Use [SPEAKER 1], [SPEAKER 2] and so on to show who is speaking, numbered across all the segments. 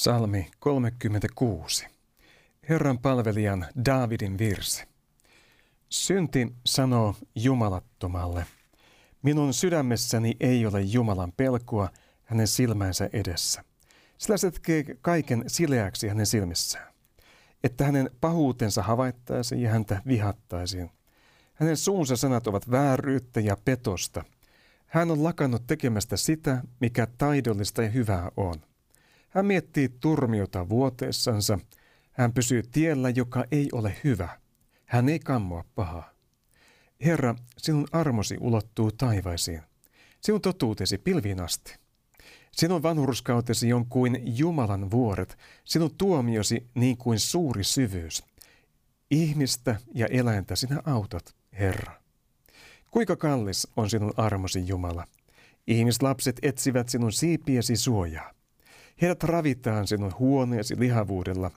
[SPEAKER 1] Salmi 36. Herran palvelijan Daavidin virsi. Synti sanoo jumalattomalle, minun sydämessäni ei ole Jumalan pelkoa hänen silmänsä edessä. Sillä se tekee kaiken sileäksi hänen silmissään, että hänen pahuutensa havaittaisiin ja häntä vihattaisiin. Hänen suunsa sanat ovat vääryyttä ja petosta. Hän on lakannut tekemästä sitä, mikä taidollista ja hyvää on. Hän miettii turmiota vuoteessansa. Hän pysyy tiellä, joka ei ole hyvä. Hän ei kammoa pahaa. Herra, sinun armosi ulottuu taivaisiin. Sinun totuutesi pilviin asti. Sinun vanhurskautesi on kuin Jumalan vuoret, sinun tuomiosi niin kuin suuri syvyys. Ihmistä ja eläintä sinä autot, Herra. Kuinka kallis on sinun armosi, Jumala? Ihmislapset etsivät sinun siipiesi suojaa. Heidät ravitaan sinun huoneesi lihavuudella.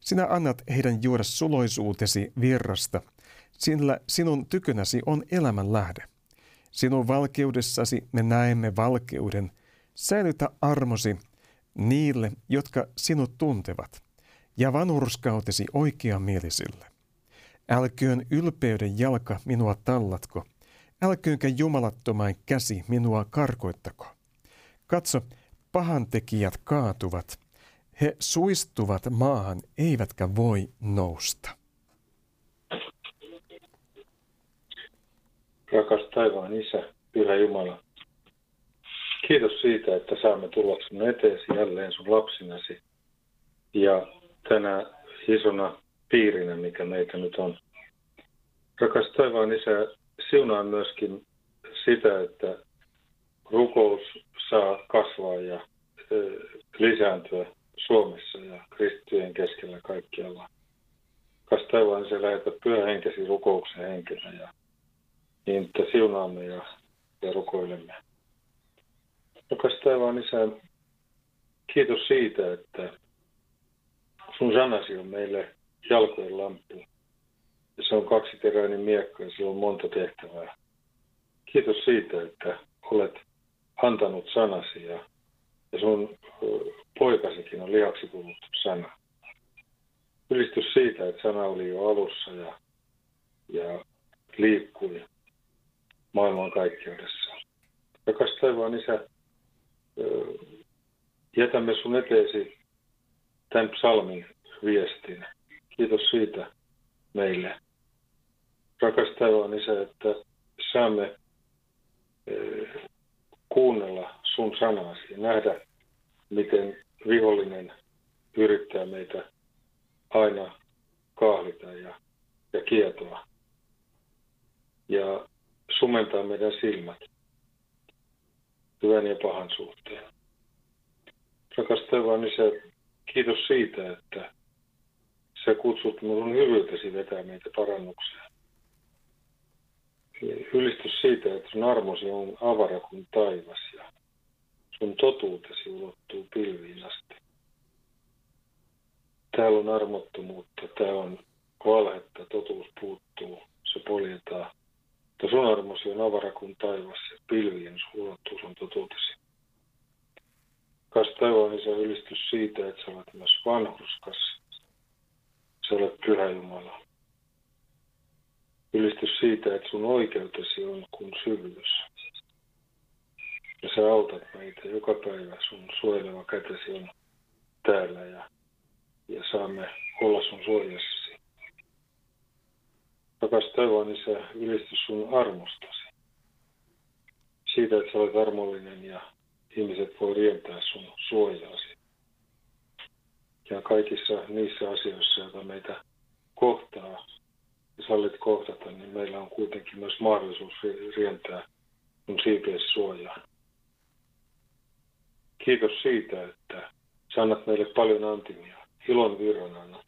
[SPEAKER 1] Sinä annat heidän juoda suloisuutesi virrasta, sillä sinun tykönäsi on elämän lähde. Sinun valkeudessasi me näemme valkeuden. Säilytä armosi niille, jotka sinut tuntevat, ja vanhurskautesi oikeamielisille. Älköön ylpeyden jalka minua tallatko, älköönkä jumalattomain käsi minua karkoittako. Katso, pahantekijät kaatuvat. He suistuvat maahan, eivätkä voi nousta.
[SPEAKER 2] Rakas taivaan Isä, Pyhä Jumala, kiitos siitä, että saamme tulla sinun eteesi jälleen sun lapsinasi ja tänä isona piirinä, mikä meitä nyt on. Rakas taivaan Isä, siunaan myöskin sitä, että rukous saa kasvaa ja lisääntyä Suomessa ja kristittyjen keskellä kaikkialla. Kas taivaan se lähetä pyhähenkesi rukouksen henkilö ja niin, että siunaamme ja, ja rukoilemme. Rakas taivaan isä, kiitos siitä, että sun sanasi on meille jalkojen lamppu. Ja se on kaksiteräinen miekka ja sillä on monta tehtävää. Kiitos siitä, että olet antanut sanasi ja, ja sun poikasikin on lihaksi tullut sana. Ylistys siitä, että sana oli jo alussa ja, ja liikkui maailman kaikkeudessa. Rakas taivaan isä, jätämme sun eteesi tämän psalmin viestin. Kiitos siitä meille. Rakas taivaan isä, että saamme kuunnella sun sanasi ja nähdä, miten vihollinen yrittää meitä aina kahlita ja, ja kietoa ja sumentaa meidän silmät hyvän ja pahan suhteen. Rakas taivaan isä, kiitos siitä, että sä kutsut minun hyvyytesi vetää meitä parannukseen. Ylistys siitä, että sun armosi on avara kuin taivas ja sun totuutesi ulottuu pilviin asti. Täällä on armottomuutta, täällä on valhetta, totuus puuttuu, se poljetaan. Mutta sun armosi on avara kuin taivas ja pilvien ulottuu sun totuutesi. Kas taivaan isä ylistys siitä, että sä olet myös vanhurskas. Sä olet pyhä Jumala. Ylistys siitä, että sun oikeutesi on kuin syvyys. Ja sä autat meitä joka päivä. Sun suojeleva kätesi on täällä ja, ja saamme olla sun suojassasi. Rakas taivaan isä, ylistys sun armostasi. Siitä, että sä olet armollinen ja ihmiset voi rientää sun suojaasi. Ja kaikissa niissä asioissa, joita meitä kohtaa sallit kohtata, niin meillä on kuitenkin myös mahdollisuus rientää sun siipies. Kiitos siitä, että sä meille paljon antimia. Ilon virran annat.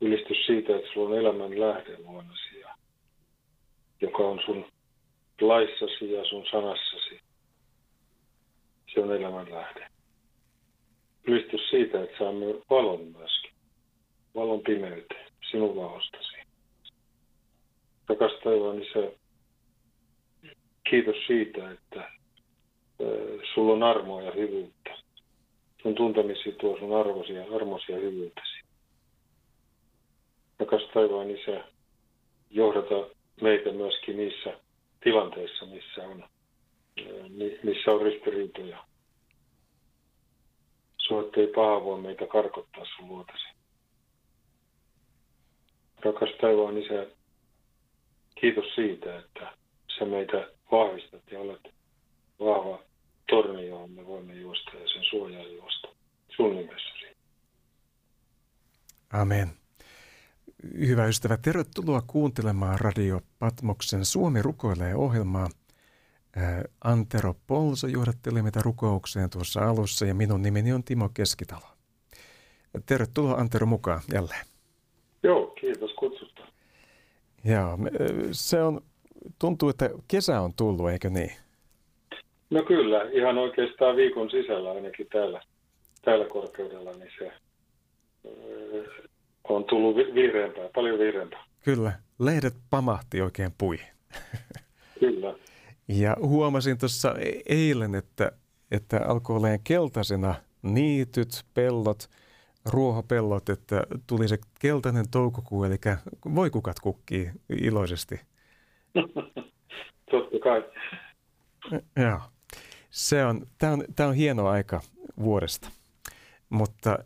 [SPEAKER 2] Ylistys siitä, että sulla on elämän lähde luonnasi, joka on sun laissasi ja sun sanassasi. Se on elämän lähde. Ylistys siitä, että saamme valon myöskin. Valon pimeyteen, sinun valostasi. Rakas taivaan isä, kiitos siitä, että sulla on armoa ja hyvyyttä. Sun tuntemisi tuo sun arvosi ja armosi ja hyvyytesi. Rakas taivaan isä, johdata meitä myöskin niissä tilanteissa, missä on, missä on ristiriitoja. Sua ei paha voi meitä karkottaa sun luotasi. Rakas taivaan isä, kiitos siitä, että sä meitä vahvistat ja olet vahva torni, johon me voimme juosta ja sen suojaa juosta. Sun nimessäsi.
[SPEAKER 1] Amen. Hyvä ystävä, tervetuloa kuuntelemaan Radio Patmoksen Suomi rukoilee ohjelmaa. Antero Polso johdatteli meitä rukoukseen tuossa alussa ja minun nimeni on Timo Keskitalo. Tervetuloa Antero mukaan jälleen.
[SPEAKER 2] Joo,
[SPEAKER 1] se on, tuntuu, että kesä on tullut, eikö niin?
[SPEAKER 2] No kyllä, ihan oikeastaan viikon sisällä ainakin täällä, täällä korkeudella, niin se on tullut vihreämpää, paljon vihreämpää.
[SPEAKER 1] Kyllä, lehdet pamahti oikein pui.
[SPEAKER 2] Kyllä.
[SPEAKER 1] Ja huomasin tuossa e-, eilen, että, että alkoi olemaan keltaisena niityt, pellot, ruohopellot, että tuli se keltainen toukokuu, eli voikukat kukkii iloisesti.
[SPEAKER 2] Totta kai.
[SPEAKER 1] Joo. Se on, tämä on, tämä on hieno aika vuodesta. Mutta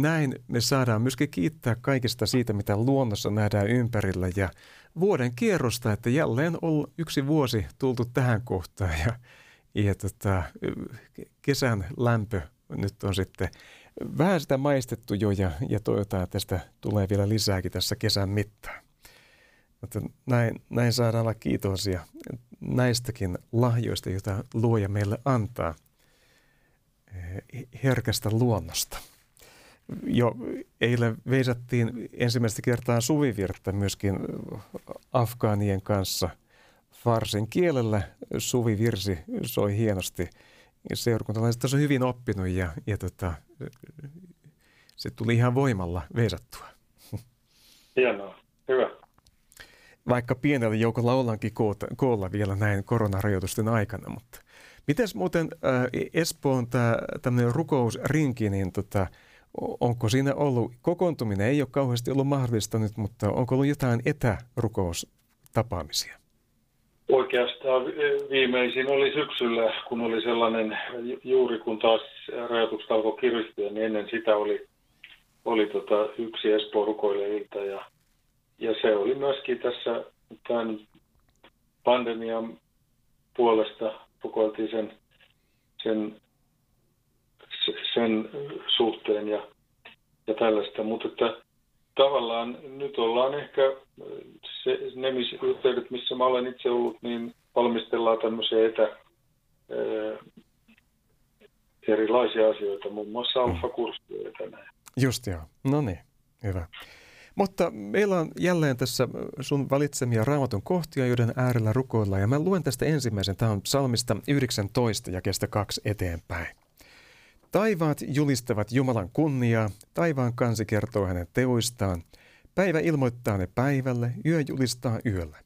[SPEAKER 1] näin me saadaan myöskin kiittää kaikista siitä, mitä luonnossa nähdään ympärillä ja vuoden kierrosta, että jälleen on yksi vuosi tultu tähän kohtaan ja, ja tota, kesän lämpö nyt on sitten vähän sitä maistettu jo ja, ja toivotaan, tästä tulee vielä lisääkin tässä kesän mittaan. Mutta näin, näin saadaan olla kiitollisia näistäkin lahjoista, joita luoja meille antaa eh, herkästä luonnosta. Jo eilen veisattiin ensimmäistä kertaa suvivirttä myöskin afgaanien kanssa. Farsin kielellä suvivirsi soi hienosti. Seurakuntalaiset on hyvin oppinut ja, ja tota, se tuli ihan voimalla veisattua.
[SPEAKER 2] Hienoa, hyvä
[SPEAKER 1] vaikka pienellä joukolla ollaankin koolla vielä näin koronarajoitusten aikana. Mutta miten muuten äh, Espoon tämä tämmöinen rukousrinki, niin tota, onko siinä ollut, kokoontuminen ei ole kauheasti ollut mahdollista nyt, mutta onko ollut jotain etärukoustapaamisia?
[SPEAKER 2] Oikeastaan viimeisin oli syksyllä, kun oli sellainen, juuri kun taas rajoitukset alkoi kiristyä, niin ennen sitä oli, oli tota yksi Espoo rukoilijoilta ja ja se oli myöskin tässä tämän pandemian puolesta rukoiltiin sen, sen, sen suhteen ja, ja tällaista. Mutta että tavallaan nyt ollaan ehkä se, ne yhteydet, missä mä olen itse ollut, niin valmistellaan tämmöisiä etä, ää, erilaisia asioita, muun muassa mm. alfa-kursseja ja tänään.
[SPEAKER 1] Just joo, no niin, hyvä. Mutta meillä on jälleen tässä sun valitsemia raamatun kohtia, joiden äärellä rukoillaan. Ja mä luen tästä ensimmäisen. Tämä on psalmista 19 ja kestä kaksi eteenpäin. Taivaat julistavat Jumalan kunniaa, taivaan kansi kertoo hänen teoistaan. Päivä ilmoittaa ne päivälle, yö julistaa yölle.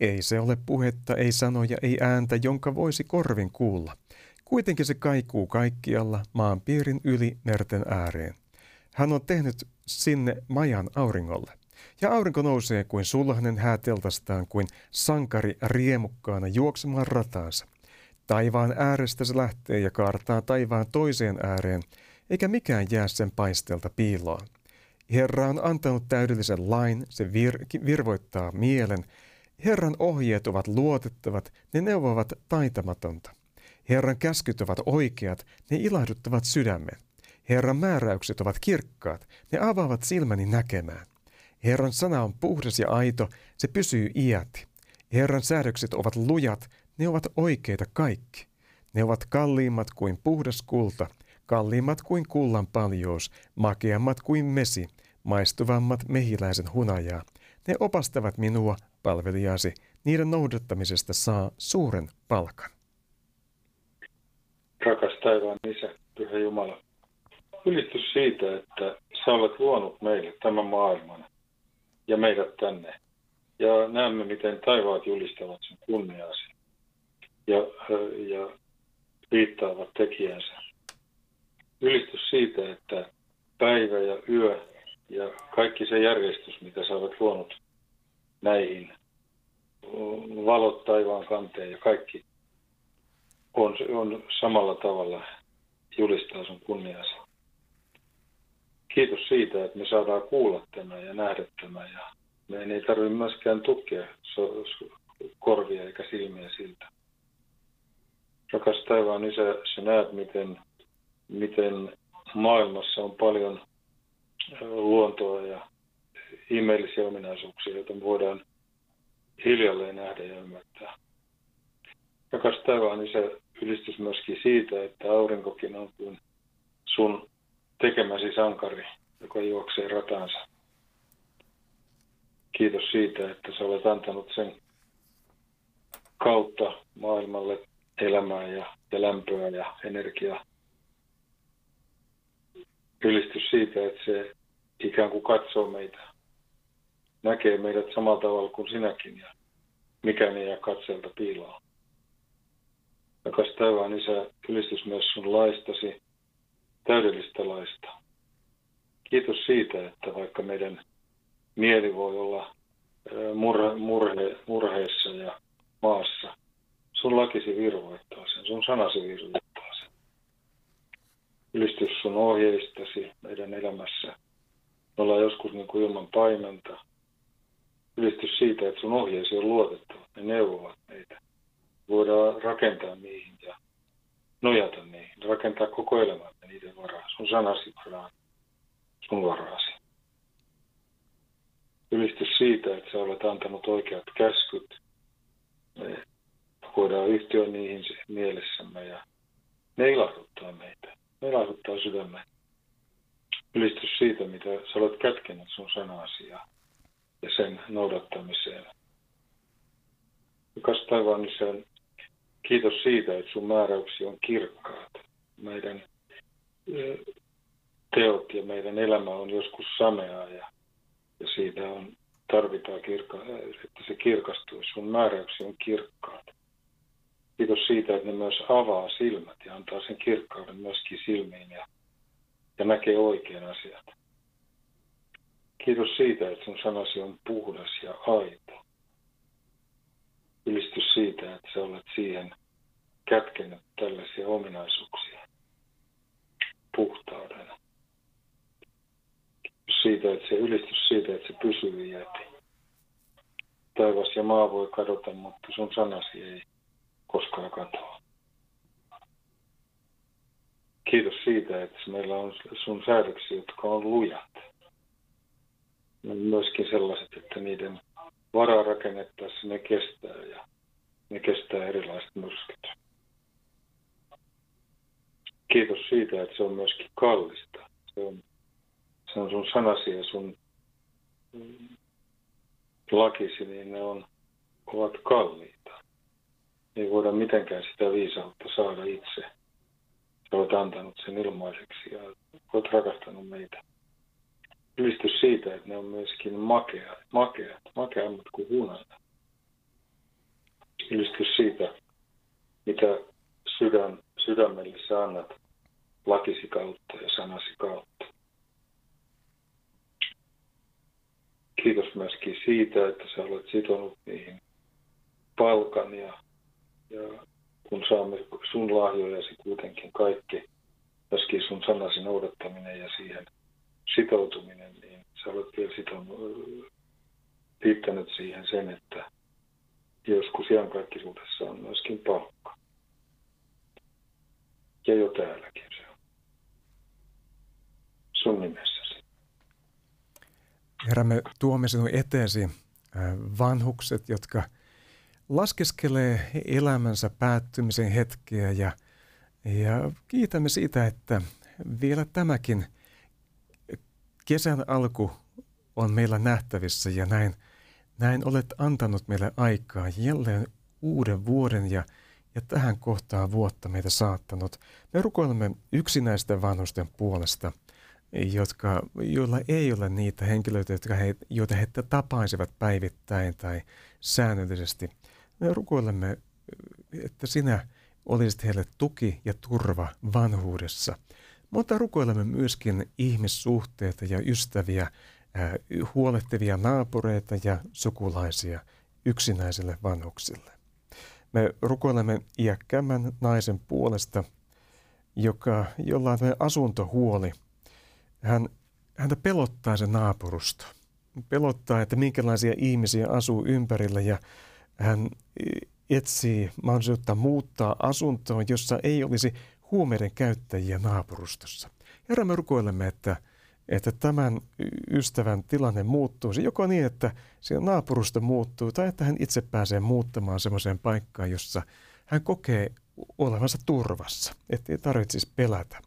[SPEAKER 1] Ei se ole puhetta, ei sanoja, ei ääntä, jonka voisi korvin kuulla. Kuitenkin se kaikuu kaikkialla, maan piirin yli merten ääreen. Hän on tehnyt sinne majan auringolle. Ja aurinko nousee kuin sulhanen hääteltastaan, kuin sankari riemukkaana juoksemaan rataansa. Taivaan äärestä se lähtee ja kaartaa taivaan toiseen ääreen, eikä mikään jää sen paistelta piiloon. Herra on antanut täydellisen lain, se vir- virvoittaa mielen. Herran ohjeet ovat luotettavat, ne neuvovat taitamatonta. Herran käskyt ovat oikeat, ne ilahduttavat sydämen. Herran määräykset ovat kirkkaat, ne avaavat silmäni näkemään. Herran sana on puhdas ja aito, se pysyy iäti. Herran säädökset ovat lujat, ne ovat oikeita kaikki. Ne ovat kalliimmat kuin puhdas kulta, kalliimmat kuin kullan paljous, makeammat kuin mesi, maistuvammat mehiläisen hunajaa. Ne opastavat minua, palvelijasi, niiden noudattamisesta saa suuren palkan.
[SPEAKER 2] Rakas taivaan Isä, Pyhä Jumala, ylitys siitä, että sä olet luonut meille tämän maailman ja meidät tänne. Ja näemme, miten taivaat julistavat sen kunniaasi ja, ja viittaavat tekijänsä. Ylistys siitä, että päivä ja yö ja kaikki se järjestys, mitä sä olet luonut näihin, valot taivaan kanteen ja kaikki on, on samalla tavalla julistaa sun kunniasi. Kiitos siitä, että me saadaan kuulla tämä ja nähdä tämä ja me ei tarvitse myöskään tukea korvia eikä silmiä siltä. Rakas taivaan isä, sä näet, miten, miten maailmassa on paljon luontoa ja ihmeellisiä ominaisuuksia, joita voidaan hiljalleen nähdä ja ymmärtää. Rakas taivaan isä, ylistys myöskin siitä, että aurinkokin on kuin sun tekemäsi sankari, joka juoksee ratansa. Kiitos siitä, että sä olet antanut sen kautta maailmalle elämää ja, ja lämpöä ja energiaa. Ylistys siitä, että se ikään kuin katsoo meitä, näkee meidät samalla tavalla kuin sinäkin ja mikä ei jää katselta piiloon. Rakas taivaan isä, ylistys myös sun laistasi, täydellistä laista. Kiitos siitä, että vaikka meidän mieli voi olla murhe, murhe, murheessa ja maassa, sun lakisi virvoittaa sen, sun sanasi virvoittaa sen. Ylistys sun ohjeistasi meidän elämässä. Me ollaan joskus niin kuin ilman paimenta. Ylistys siitä, että sun ohjeesi on luotettava. Ne neuvovat meitä. Voidaan rakentaa niihin ja nojata niihin. Rakentaa koko elämämme niiden varaa. Sun sanasi varaan. Sun varaasi. Ylistys siitä, että sä olet antanut oikeat käskyt. Voidaan yhtyä niihin mielessämme ja ne ilahduttaa meitä. Ne ilahduttaa sydämme. Ylistys siitä, mitä sä olet kätkenyt sun sanasi ja, ja sen noudattamiseen. Rakas taivaan isän, kiitos siitä, että sun määräyksi on kirkkaat. Meidän teot ja meidän elämä on joskus sameaa ja, ja siitä on, tarvitaan, kirkka, että se kirkastuu. Sun määräyksi on kirkkaat. Kiitos siitä, että ne myös avaa silmät ja antaa sen kirkkauden myöskin silmiin ja, ja näkee oikean asiat. Kiitos siitä, että sun sanasi on puhdas ja aito. Ylistys siitä, että sä olet siihen kätkenyt tällaisia ominaisuuksia puhtaudena. Kiitos siitä, että se ylistys siitä, että se pysyy iäti. Taivas ja maa voi kadota, mutta sun sanasi ei koskaan katoa. Kiitos siitä, että meillä on sun säädöksiä, jotka on lujat. Myöskin sellaiset, että niiden varaa rakennettaessa ne kestää ja ne kestää erilaiset myrskyt. Kiitos siitä, että se on myöskin kallista. Se on, se on sun sanasi ja sun lakisi, niin ne on, ovat kalliita ei voida mitenkään sitä viisautta saada itse. Olet antanut sen ilmaiseksi ja olet rakastanut meitä. Ylistys siitä, että ne on myöskin makeat, makeat makeammat kuin hunajat. Ylistys siitä, mitä sydän, sydämelle sä annat lakisi kautta ja sanasi kautta. Kiitos myöskin siitä, että sä olet sitonut niihin palkan ja ja kun saamme sun lahjojasi kuitenkin kaikki, myöskin sun sanasi noudattaminen ja siihen sitoutuminen, niin sä olet vielä sitonut, liittänyt siihen sen, että joskus iankaikkisuudessa on myöskin palkka. Ja jo täälläkin se on. Sun nimessäsi.
[SPEAKER 1] Herra, me tuomme sinun eteesi vanhukset, jotka laskeskelee elämänsä päättymisen hetkeä ja, ja kiitämme siitä, että vielä tämäkin kesän alku on meillä nähtävissä ja näin, näin olet antanut meille aikaa jälleen uuden vuoden ja, ja tähän kohtaan vuotta meitä saattanut. Me rukoilemme yksinäisten vanhusten puolesta – jotka, joilla ei ole niitä henkilöitä, jotka he, joita he tapaisivat päivittäin tai säännöllisesti. Me rukoilemme, että sinä olisit heille tuki ja turva vanhuudessa. Mutta rukoilemme myöskin ihmissuhteita ja ystäviä, huolehtivia naapureita ja sukulaisia yksinäisille vanhuksille. Me rukoilemme iäkkäämmän naisen puolesta, joka, jolla on asuntohuoli – hän, häntä pelottaa se naapurusto. Pelottaa, että minkälaisia ihmisiä asuu ympärillä ja hän etsii mahdollisuutta muuttaa asuntoon, jossa ei olisi huumeiden käyttäjiä naapurustossa. Herra, me rukoilemme, että, että tämän ystävän tilanne muuttuisi joko niin, että se naapurusto muuttuu tai että hän itse pääsee muuttamaan semmoiseen paikkaan, jossa hän kokee olevansa turvassa, ettei tarvitsisi pelätä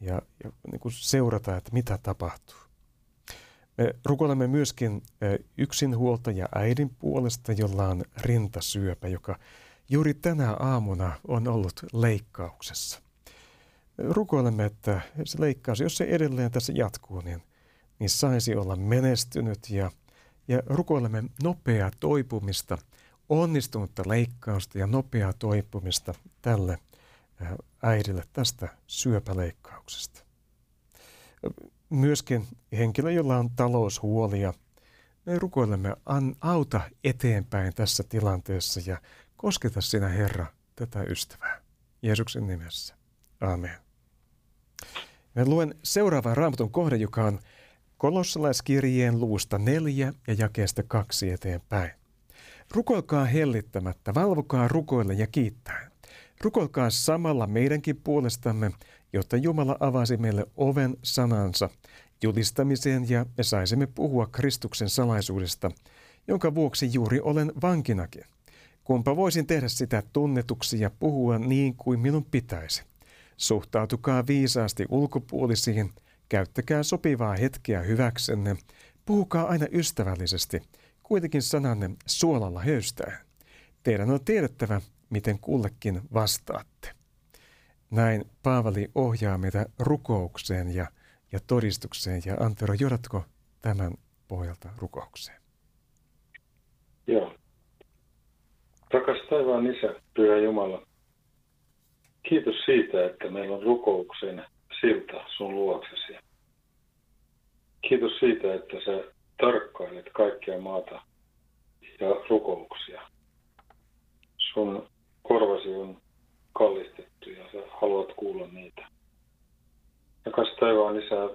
[SPEAKER 1] ja, ja niin kuin seurata, että mitä tapahtuu. Me rukoilemme myöskin yksinhuoltaja äidin puolesta, jolla on rintasyöpä, joka juuri tänä aamuna on ollut leikkauksessa. Rukoilemme, että se leikkaus, jos se edelleen tässä jatkuu, niin, niin saisi olla menestynyt ja, ja rukoilemme nopeaa toipumista, onnistunutta leikkausta ja nopeaa toipumista tälle äidille tästä syöpäleikkauksesta. Myöskin henkilö, jolla on taloushuolia, me rukoilemme, an, auta eteenpäin tässä tilanteessa ja kosketa sinä Herra tätä ystävää. Jeesuksen nimessä. Amen. Me luen seuraavan raamatun kohde, joka on kolossalaiskirjeen luusta neljä ja jakeesta kaksi eteenpäin. Rukoilkaa hellittämättä, valvokaa rukoilla ja kiittää. Rukoilkaa samalla meidänkin puolestamme, jotta Jumala avasi meille oven sanansa julistamiseen ja me saisimme puhua Kristuksen salaisuudesta, jonka vuoksi juuri olen vankinakin. Kumpa voisin tehdä sitä tunnetuksi ja puhua niin kuin minun pitäisi. Suhtautukaa viisaasti ulkopuolisiin, käyttäkää sopivaa hetkeä hyväksenne, puhukaa aina ystävällisesti, kuitenkin sananne suolalla höystää. Teidän on tiedettävä, miten kullekin vastaatte. Näin Paavali ohjaa meitä rukoukseen ja, ja todistukseen. Ja Antero, johdatko tämän pohjalta rukoukseen?
[SPEAKER 2] Joo. Rakas taivaan Isä, Pyhä Jumala, kiitos siitä, että meillä on rukouksen silta sun luoksesi. Kiitos siitä, että sä tarkkailet kaikkea maata ja rukouksia. Sun korvasi on kallistettu ja sä haluat kuulla niitä. Rakas taivaan isä,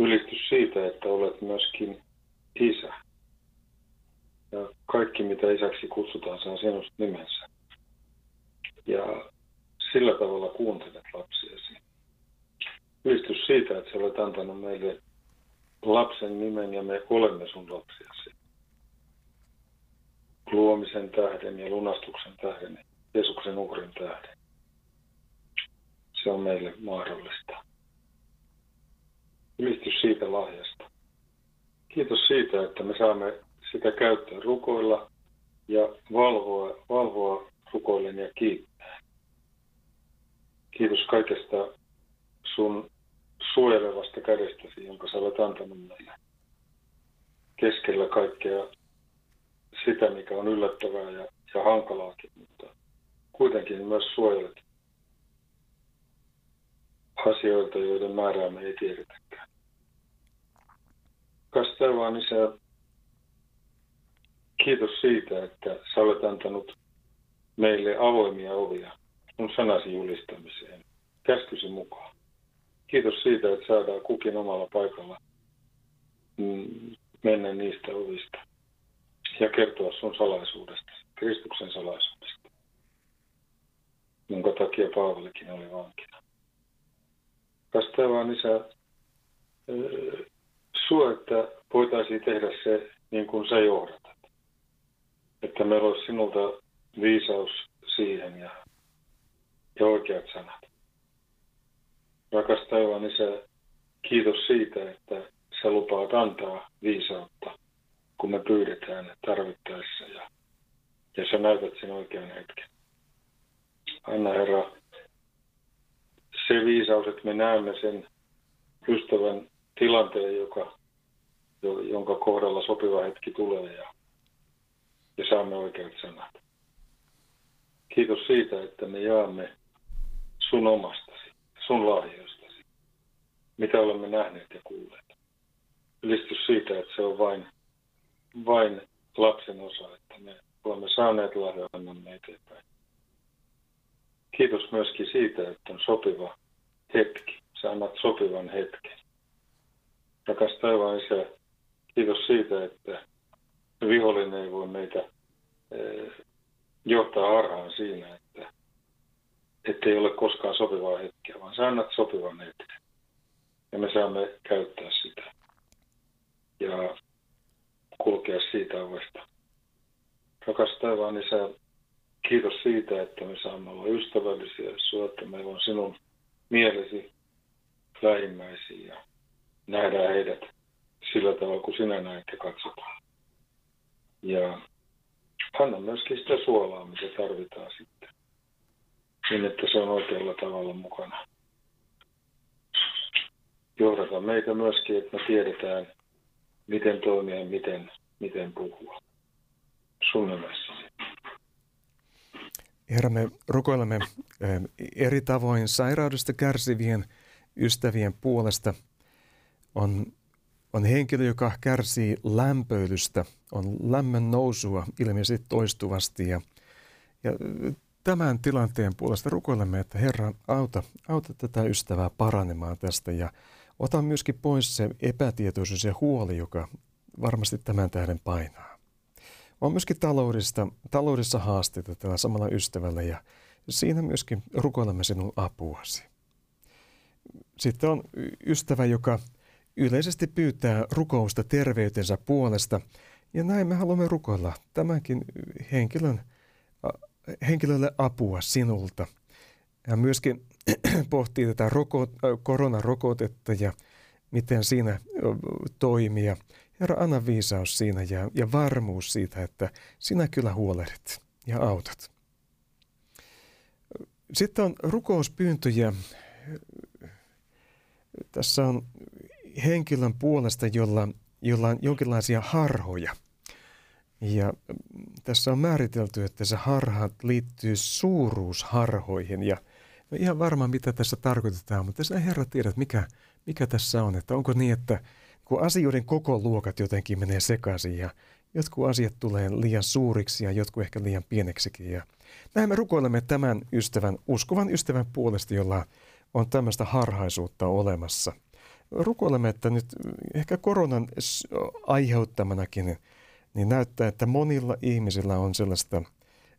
[SPEAKER 2] ylistys siitä, että olet myöskin isä. Ja kaikki, mitä isäksi kutsutaan, saa sinusta nimensä. Ja sillä tavalla kuuntelet lapsiasi. Ylistys siitä, että sä olet antanut meille lapsen nimen ja me olemme sun lapsiasi luomisen tähden ja lunastuksen tähden, Jeesuksen uhrin tähden. Se on meille mahdollista. Ylistys siitä lahjasta. Kiitos siitä, että me saamme sitä käyttää rukoilla ja valvoa, valvoa rukoillen ja kiittää. Kiitos kaikesta sun suojelevasta kädestäsi, jonka sä olet antanut meille. Keskellä kaikkea sitä, mikä on yllättävää ja, ja hankalaakin, mutta kuitenkin myös suojelet asioilta, joiden määrää me ei tiedetäkään. Kas vaan isä, kiitos siitä, että sä olet antanut meille avoimia ovia sun sanasi julistamiseen käskysi mukaan. Kiitos siitä, että saadaan kukin omalla paikalla mm, mennä niistä ovista ja kertoa sun salaisuudesta, Kristuksen salaisuudesta, jonka takia Paavalikin oli vankina. Kas vaan Isä, sua, että voitaisiin tehdä se niin kuin sä johdatat. Että meillä olisi sinulta viisaus siihen ja, ja oikeat sanat. Rakas taivaan Isä, kiitos siitä, että sä lupaat antaa viisautta, kun me pyydetään tarvittaessa ja, ja sä näytät sen oikean hetken. Anna Herra, se viisaus, että me näemme sen ystävän tilanteen, joka, jonka kohdalla sopiva hetki tulee ja, ja saamme oikeat sanat. Kiitos siitä, että me jaamme sun omastasi, sun lahjoistasi, mitä olemme nähneet ja kuulleet. Ylistys siitä, että se on vain, vain lapsen osa, että me olemme saaneet lahjoa annamme eteenpäin. Kiitos myöskin siitä, että on sopiva hetki. Sä annat sopivan hetken. Rakas taivaan isä, kiitos siitä, että vihollinen ei voi meitä eh, johtaa harhaan siinä, että ei ole koskaan sopivaa hetkeä, vaan sä annat sopivan hetken. Ja me saamme käyttää sitä ja kulkea siitä ovesta. Rakas taivaan isä, kiitos siitä, että me saamme olla ystävällisiä sinua, että meillä on sinun mielesi lähimmäisiä ja nähdään heidät sillä tavalla, kun sinä näet ja katsotaan. Ja anna myöskin sitä suolaa, mitä tarvitaan sitten. Niin, että se on oikealla tavalla mukana. Johdata meitä myöskin, että me tiedetään, miten toimia ja miten, miten puhua. Sun nimessäsi.
[SPEAKER 1] Herra, me rukoilemme eh, eri tavoin sairaudesta kärsivien ystävien puolesta. On, on henkilö, joka kärsii lämpöilystä, on lämmön nousua ilmeisesti toistuvasti. Ja, ja tämän tilanteen puolesta rukoilemme, että Herra, auta, auta tätä ystävää paranemaan tästä ja ota myöskin pois se epätietoisuus ja huoli, joka varmasti tämän tähden painaa. On myöskin taloudessa, taloudessa haasteita tällä samalla ystävällä ja siinä myöskin rukoilemme sinun apuasi. Sitten on ystävä, joka yleisesti pyytää rukousta terveytensä puolesta ja näin me haluamme rukoilla tämänkin henkilön, henkilölle apua sinulta. Ja myöskin pohtii tätä roko, koronarokotetta ja miten siinä toimia. Herra, anna viisaus siinä ja, ja varmuus siitä, että sinä kyllä huolehdit ja autat. Sitten on rukouspyyntöjä. Tässä on henkilön puolesta, jolla, jolla on jonkinlaisia harhoja. Ja tässä on määritelty, että se harha liittyy suuruusharhoihin. Ja no ihan varma, mitä tässä tarkoitetaan, mutta sä herra tiedät, mikä, mikä tässä on. Että onko niin, että kun asioiden koko luokat jotenkin menee sekaisin ja jotkut asiat tulee liian suuriksi ja jotkut ehkä liian pieneksikin. Ja näin me rukoilemme tämän ystävän, uskovan ystävän puolesta, jolla on tämmöistä harhaisuutta olemassa. Rukoilemme, että nyt ehkä koronan aiheuttamanakin niin näyttää, että monilla ihmisillä on sellaista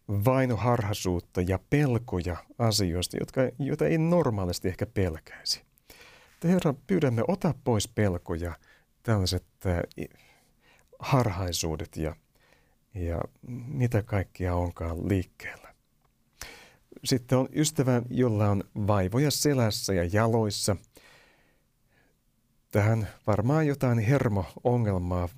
[SPEAKER 1] vainoharhaisuutta ja pelkoja asioista, jotka, joita ei normaalisti ehkä pelkäisi. Herra, pyydämme, ota pois pelkoja – tällaiset harhaisuudet ja, ja mitä kaikkia onkaan liikkeellä. Sitten on ystävä, jolla on vaivoja selässä ja jaloissa. Tähän varmaan jotain hermo-ongelmaa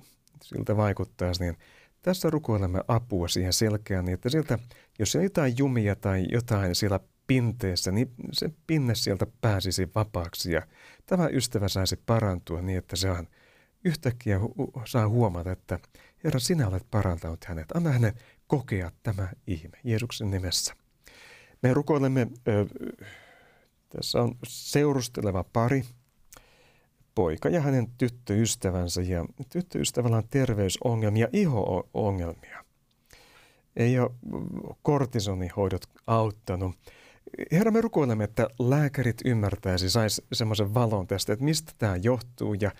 [SPEAKER 1] siltä vaikuttaa, niin tässä rukoilemme apua siihen selkeään, niin että siltä, jos on jotain jumia tai jotain siellä pinteessä, niin se pinne sieltä pääsisi vapaaksi ja tämä ystävä saisi parantua niin, että se on yhtäkkiä hu- saa huomata, että Herra, sinä olet parantanut hänet. Anna hänen kokea tämä ihme Jeesuksen nimessä. Me rukoilemme, ö, tässä on seurusteleva pari, poika ja hänen tyttöystävänsä. Ja tyttöystävällä on terveysongelmia, iho-ongelmia. ei ole kortisonihoidot auttanut. Herra, me rukoilemme, että lääkärit ymmärtäisi, saisi semmoisen valon tästä, että mistä tämä johtuu ja,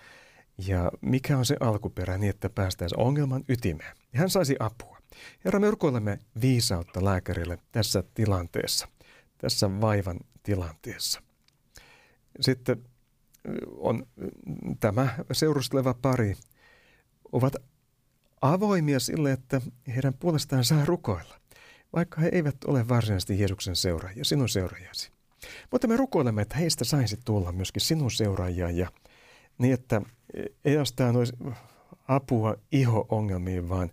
[SPEAKER 1] ja mikä on se alkuperä niin, että päästäisiin ongelman ytimeen. Ja hän saisi apua. Herra, me rukoilemme viisautta lääkärille tässä tilanteessa, tässä vaivan tilanteessa. Sitten on tämä seurusteleva pari, ovat avoimia sille, että heidän puolestaan saa rukoilla, vaikka he eivät ole varsinaisesti Jeesuksen seuraajia, sinun seuraajasi. Mutta me rukoilemme, että heistä saisi tulla myöskin sinun seuraajia ja niin, että ei ainoastaan olisi apua iho-ongelmiin, vaan,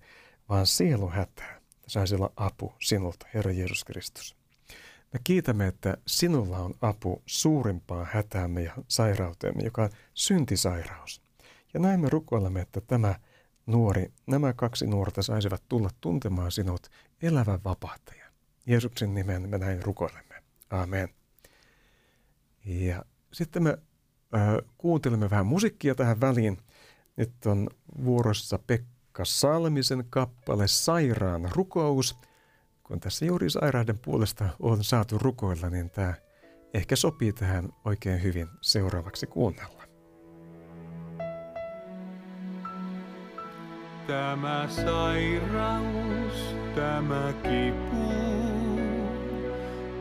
[SPEAKER 1] vaan sielu hätää. Saisi olla apu sinulta, Herra Jeesus Kristus. Me kiitämme, että sinulla on apu suurimpaan hätäämme ja sairauteemme, joka on syntisairaus. Ja näin me rukoilemme, että tämä nuori, nämä kaksi nuorta saisivat tulla tuntemaan sinut elävän vapahtajan. Jeesuksen nimen me näin rukoilemme. Amen. Ja sitten me kuuntelemme vähän musiikkia tähän väliin. Nyt on vuorossa Pekka Salmisen kappale Sairaan rukous. Kun tässä juuri sairaiden puolesta on saatu rukoilla, niin tämä ehkä sopii tähän oikein hyvin seuraavaksi kuunnella.
[SPEAKER 3] Tämä sairaus, tämä kipu,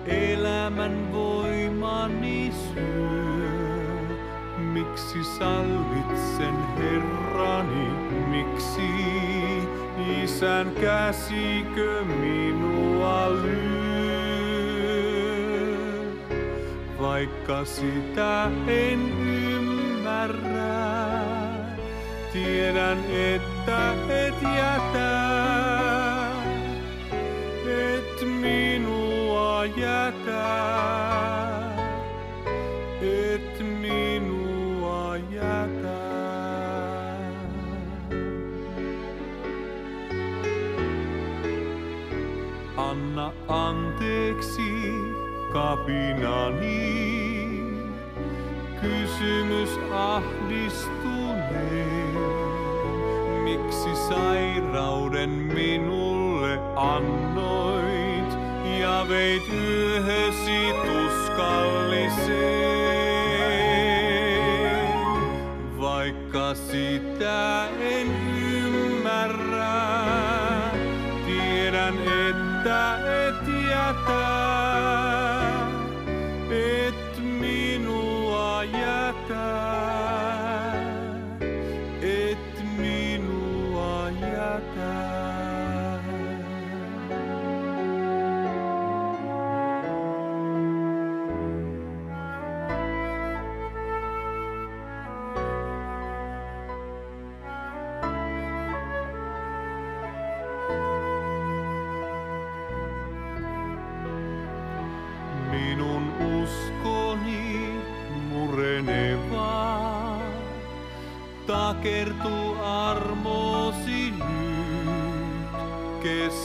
[SPEAKER 3] elämän voimani syö. Miksi sallit sen Herrani, miksi isän käsikö minua lyö? Vaikka sitä en ymmärrä, tiedän, että et jätä, et minua jätä, kapinani, kysymys ahdistuneen. Miksi sairauden minulle annoit ja veit yöhesi tuskalliseen? Vaikka sitä en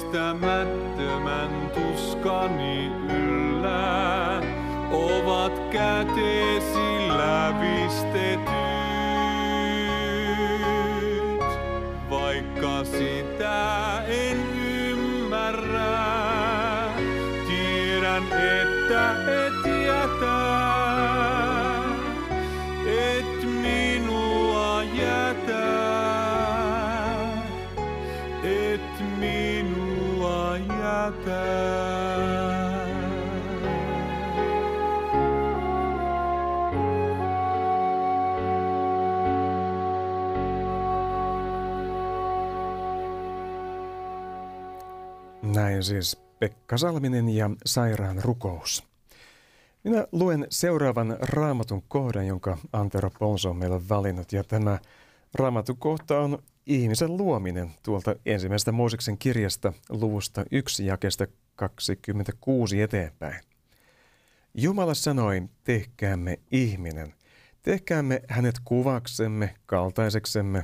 [SPEAKER 3] Kestämättömän tuskani yllä ovat kätesi lävistetyt. Vaikka sitä en ymmärrä, tiedän, että et jätä.
[SPEAKER 1] Näin siis Pekka Salminen ja sairaan rukous. Minä luen seuraavan raamatun kohdan, jonka Antero Ponso on meille valinnut. Ja tämä raamatun kohta on ihmisen luominen tuolta ensimmäisestä Mooseksen kirjasta luvusta 1 jakesta 26 eteenpäin. Jumala sanoi, tehkäämme ihminen, tehkäämme hänet kuvaksemme, kaltaiseksemme,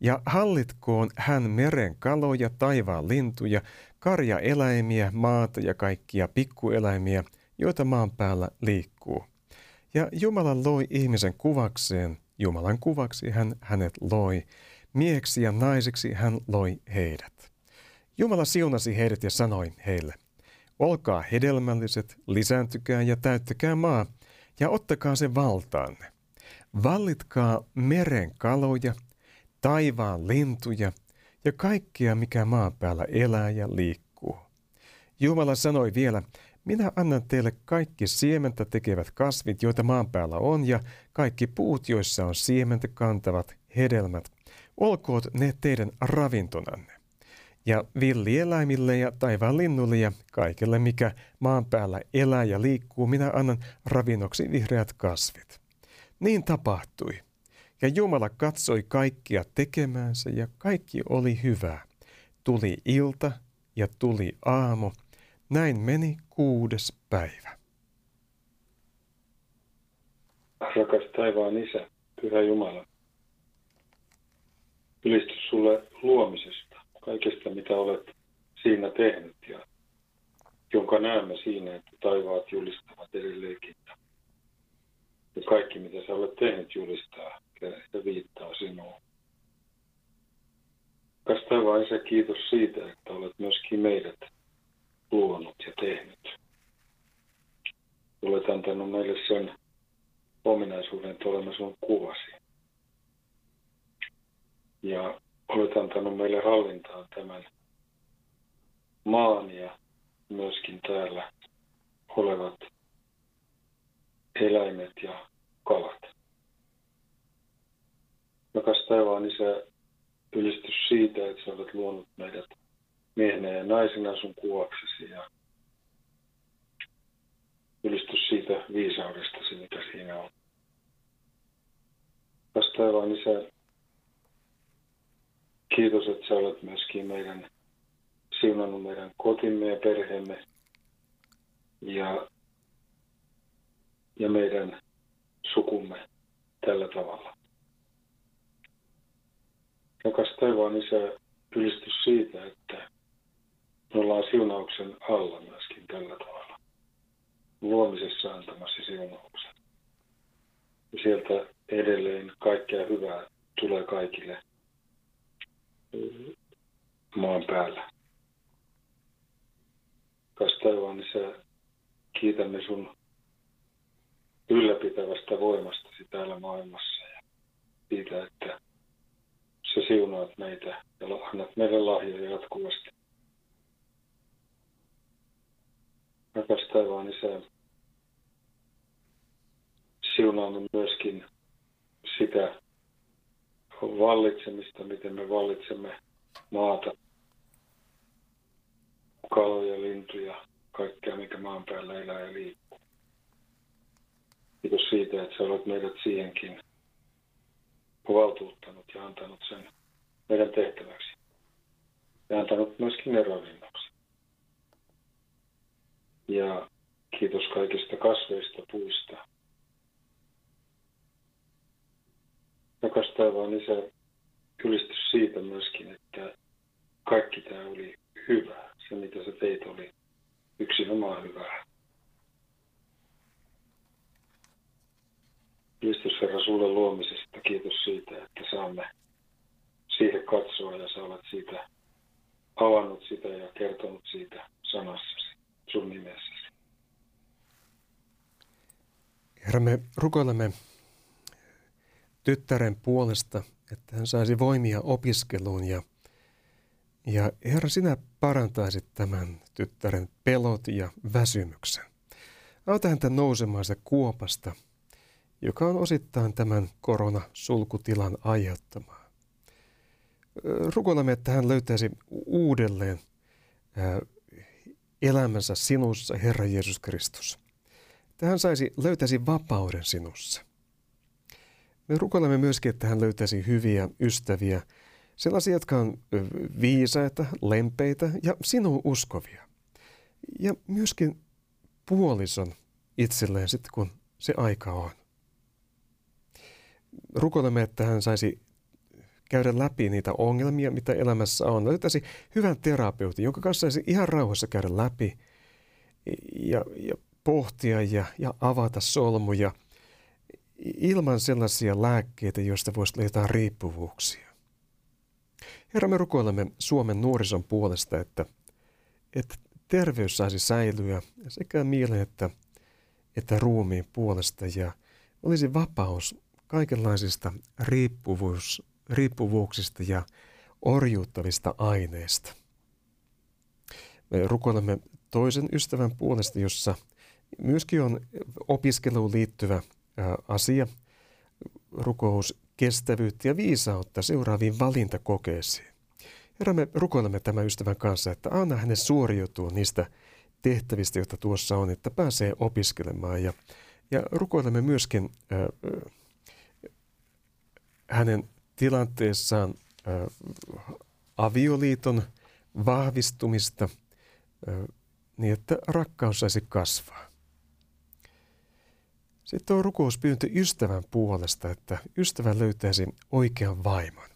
[SPEAKER 1] ja hallitkoon hän meren kaloja, taivaan lintuja, karjaeläimiä, maata ja kaikkia pikkueläimiä, joita maan päällä liikkuu. Ja Jumala loi ihmisen kuvakseen, Jumalan kuvaksi hän hänet loi, mieksi ja naiseksi hän loi heidät. Jumala siunasi heidät ja sanoi heille, olkaa hedelmälliset, lisääntykää ja täyttäkää maa, ja ottakaa se valtaanne. Vallitkaa meren kaloja, taivaan lintuja ja kaikkia, mikä maan päällä elää ja liikkuu. Jumala sanoi vielä, minä annan teille kaikki siementä tekevät kasvit, joita maan päällä on, ja kaikki puut, joissa on siementä kantavat hedelmät. Olkoot ne teidän ravintonanne. Ja villieläimille ja taivaan linnulle ja kaikelle, mikä maan päällä elää ja liikkuu, minä annan ravinnoksi vihreät kasvit. Niin tapahtui. Ja Jumala katsoi kaikkia tekemäänsä ja kaikki oli hyvää. Tuli ilta ja tuli aamu. Näin meni kuudes päivä.
[SPEAKER 2] Rakas taivaan Isä, Pyhä Jumala, ylistys sulle luomisesta, kaikesta mitä olet siinä tehnyt ja jonka näemme siinä, että taivaat julistavat edelleenkin. Ja kaikki, mitä sä olet tehnyt, julistaa ja viittaa sinuun. Kas taivaan Isä, kiitos siitä, että olet myöskin meidät luonut ja tehnyt. Olet antanut meille sen ominaisuuden, että olemme sun kuvasi. Ja olet antanut meille hallintaan tämän maan ja myöskin täällä olevat eläimet ja kalat. Rakas taivaan Isä, ylistys siitä, että sä olet luonut meidät miehenä ja naisena sun kuvaksesi ja ylistys siitä viisaudestasi, mitä siinä on. Rakas taivaan Isä, kiitos, että sä olet myöskin meidän siunannut meidän kotimme ja perheemme ja, ja meidän sukumme tällä tavalla. Rakas taivaan Isä, ylistys siitä, että me ollaan siunauksen alla myöskin tällä tavalla. Luomisessa antamassa siunauksen. Ja sieltä edelleen kaikkea hyvää tulee kaikille maan päällä. Kas taivaan Isä, kiitämme sun ylläpitävästä voimastasi täällä maailmassa ja siitä, että sä siunaat meitä ja annat meille lahjoja jatkuvasti. Rakas taivaan Isä, siunaamme myöskin sitä vallitsemista, miten me vallitsemme maata, kaloja, lintuja, kaikkea, mikä maan päällä elää ja liikkuu. Kiitos siitä, että sä olet meidät siihenkin valtuuttanut ja antanut sen meidän tehtäväksi. Ja antanut myöskin ne ravinnoksi. Ja kiitos kaikista kasveista, puista. Rakas taivaan Isä, ylistys siitä myöskin, että kaikki tämä oli hyvää. Se, mitä sä teit, oli yksinomaan hyvää. Kiitos Herra sulle luomisesta. Kiitos siitä, että saamme siihen katsoa ja sä olet siitä avannut sitä ja kertonut siitä sanassasi, sun nimessäsi.
[SPEAKER 1] Herra, me rukoilemme tyttären puolesta, että hän saisi voimia opiskeluun ja, ja Herra, sinä parantaisit tämän tyttären pelot ja väsymyksen. Auta häntä nousemaan sitä kuopasta – joka on osittain tämän koronasulkutilan aiheuttamaa. Rukoilemme, että hän löytäisi uudelleen elämänsä sinussa, Herra Jeesus Kristus. Että hän saisi, löytäisi vapauden sinussa. Me rukoilemme myöskin, että hän löytäisi hyviä ystäviä, sellaisia, jotka on viisaita, lempeitä ja sinuun uskovia. Ja myöskin puolison itselleen sitten, kun se aika on rukoilemme, että hän saisi käydä läpi niitä ongelmia, mitä elämässä on. Löytäisi hyvän terapeutin, jonka kanssa saisi ihan rauhassa käydä läpi ja, ja pohtia ja, ja avata solmuja ilman sellaisia lääkkeitä, joista voisi löytää riippuvuuksia. Herra, me rukoilemme Suomen nuorison puolesta, että, että terveys saisi säilyä sekä mielen että, että ruumiin puolesta ja olisi vapaus kaikenlaisista riippuvuus, riippuvuuksista ja orjuuttavista aineista. Me rukoilemme toisen ystävän puolesta, jossa myöskin on opiskeluun liittyvä asia, rukous kestävyyttä ja viisautta seuraaviin valintakokeisiin. Herra, me rukoilemme tämän ystävän kanssa, että anna hänen suoriutua niistä tehtävistä, joita tuossa on, että pääsee opiskelemaan. Ja, ja rukoilemme myöskin äh, hänen tilanteessaan avioliiton vahvistumista niin, että rakkaus saisi kasvaa. Sitten on rukouspyyntö ystävän puolesta, että ystävä löytäisi oikean vaimon.